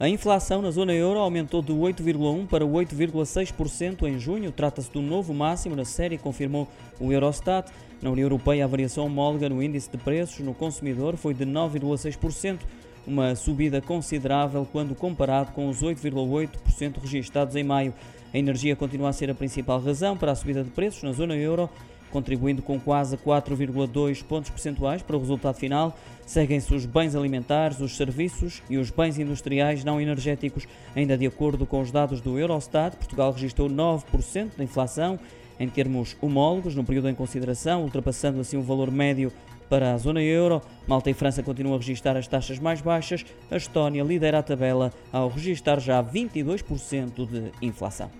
A inflação na zona euro aumentou de 8,1% para 8,6% em junho. Trata-se do novo máximo na série, confirmou o Eurostat. Na União Europeia, a variação homóloga no índice de preços no consumidor foi de 9,6%, uma subida considerável quando comparado com os 8,8% registados em maio. A energia continua a ser a principal razão para a subida de preços na zona euro contribuindo com quase 4,2 pontos percentuais para o resultado final. Seguem-se os bens alimentares, os serviços e os bens industriais não energéticos. Ainda de acordo com os dados do Eurostat, Portugal registrou 9% de inflação em termos homólogos no período em consideração, ultrapassando assim o valor médio para a zona euro. Malta e França continuam a registrar as taxas mais baixas. A Estónia lidera a tabela ao registrar já 22% de inflação.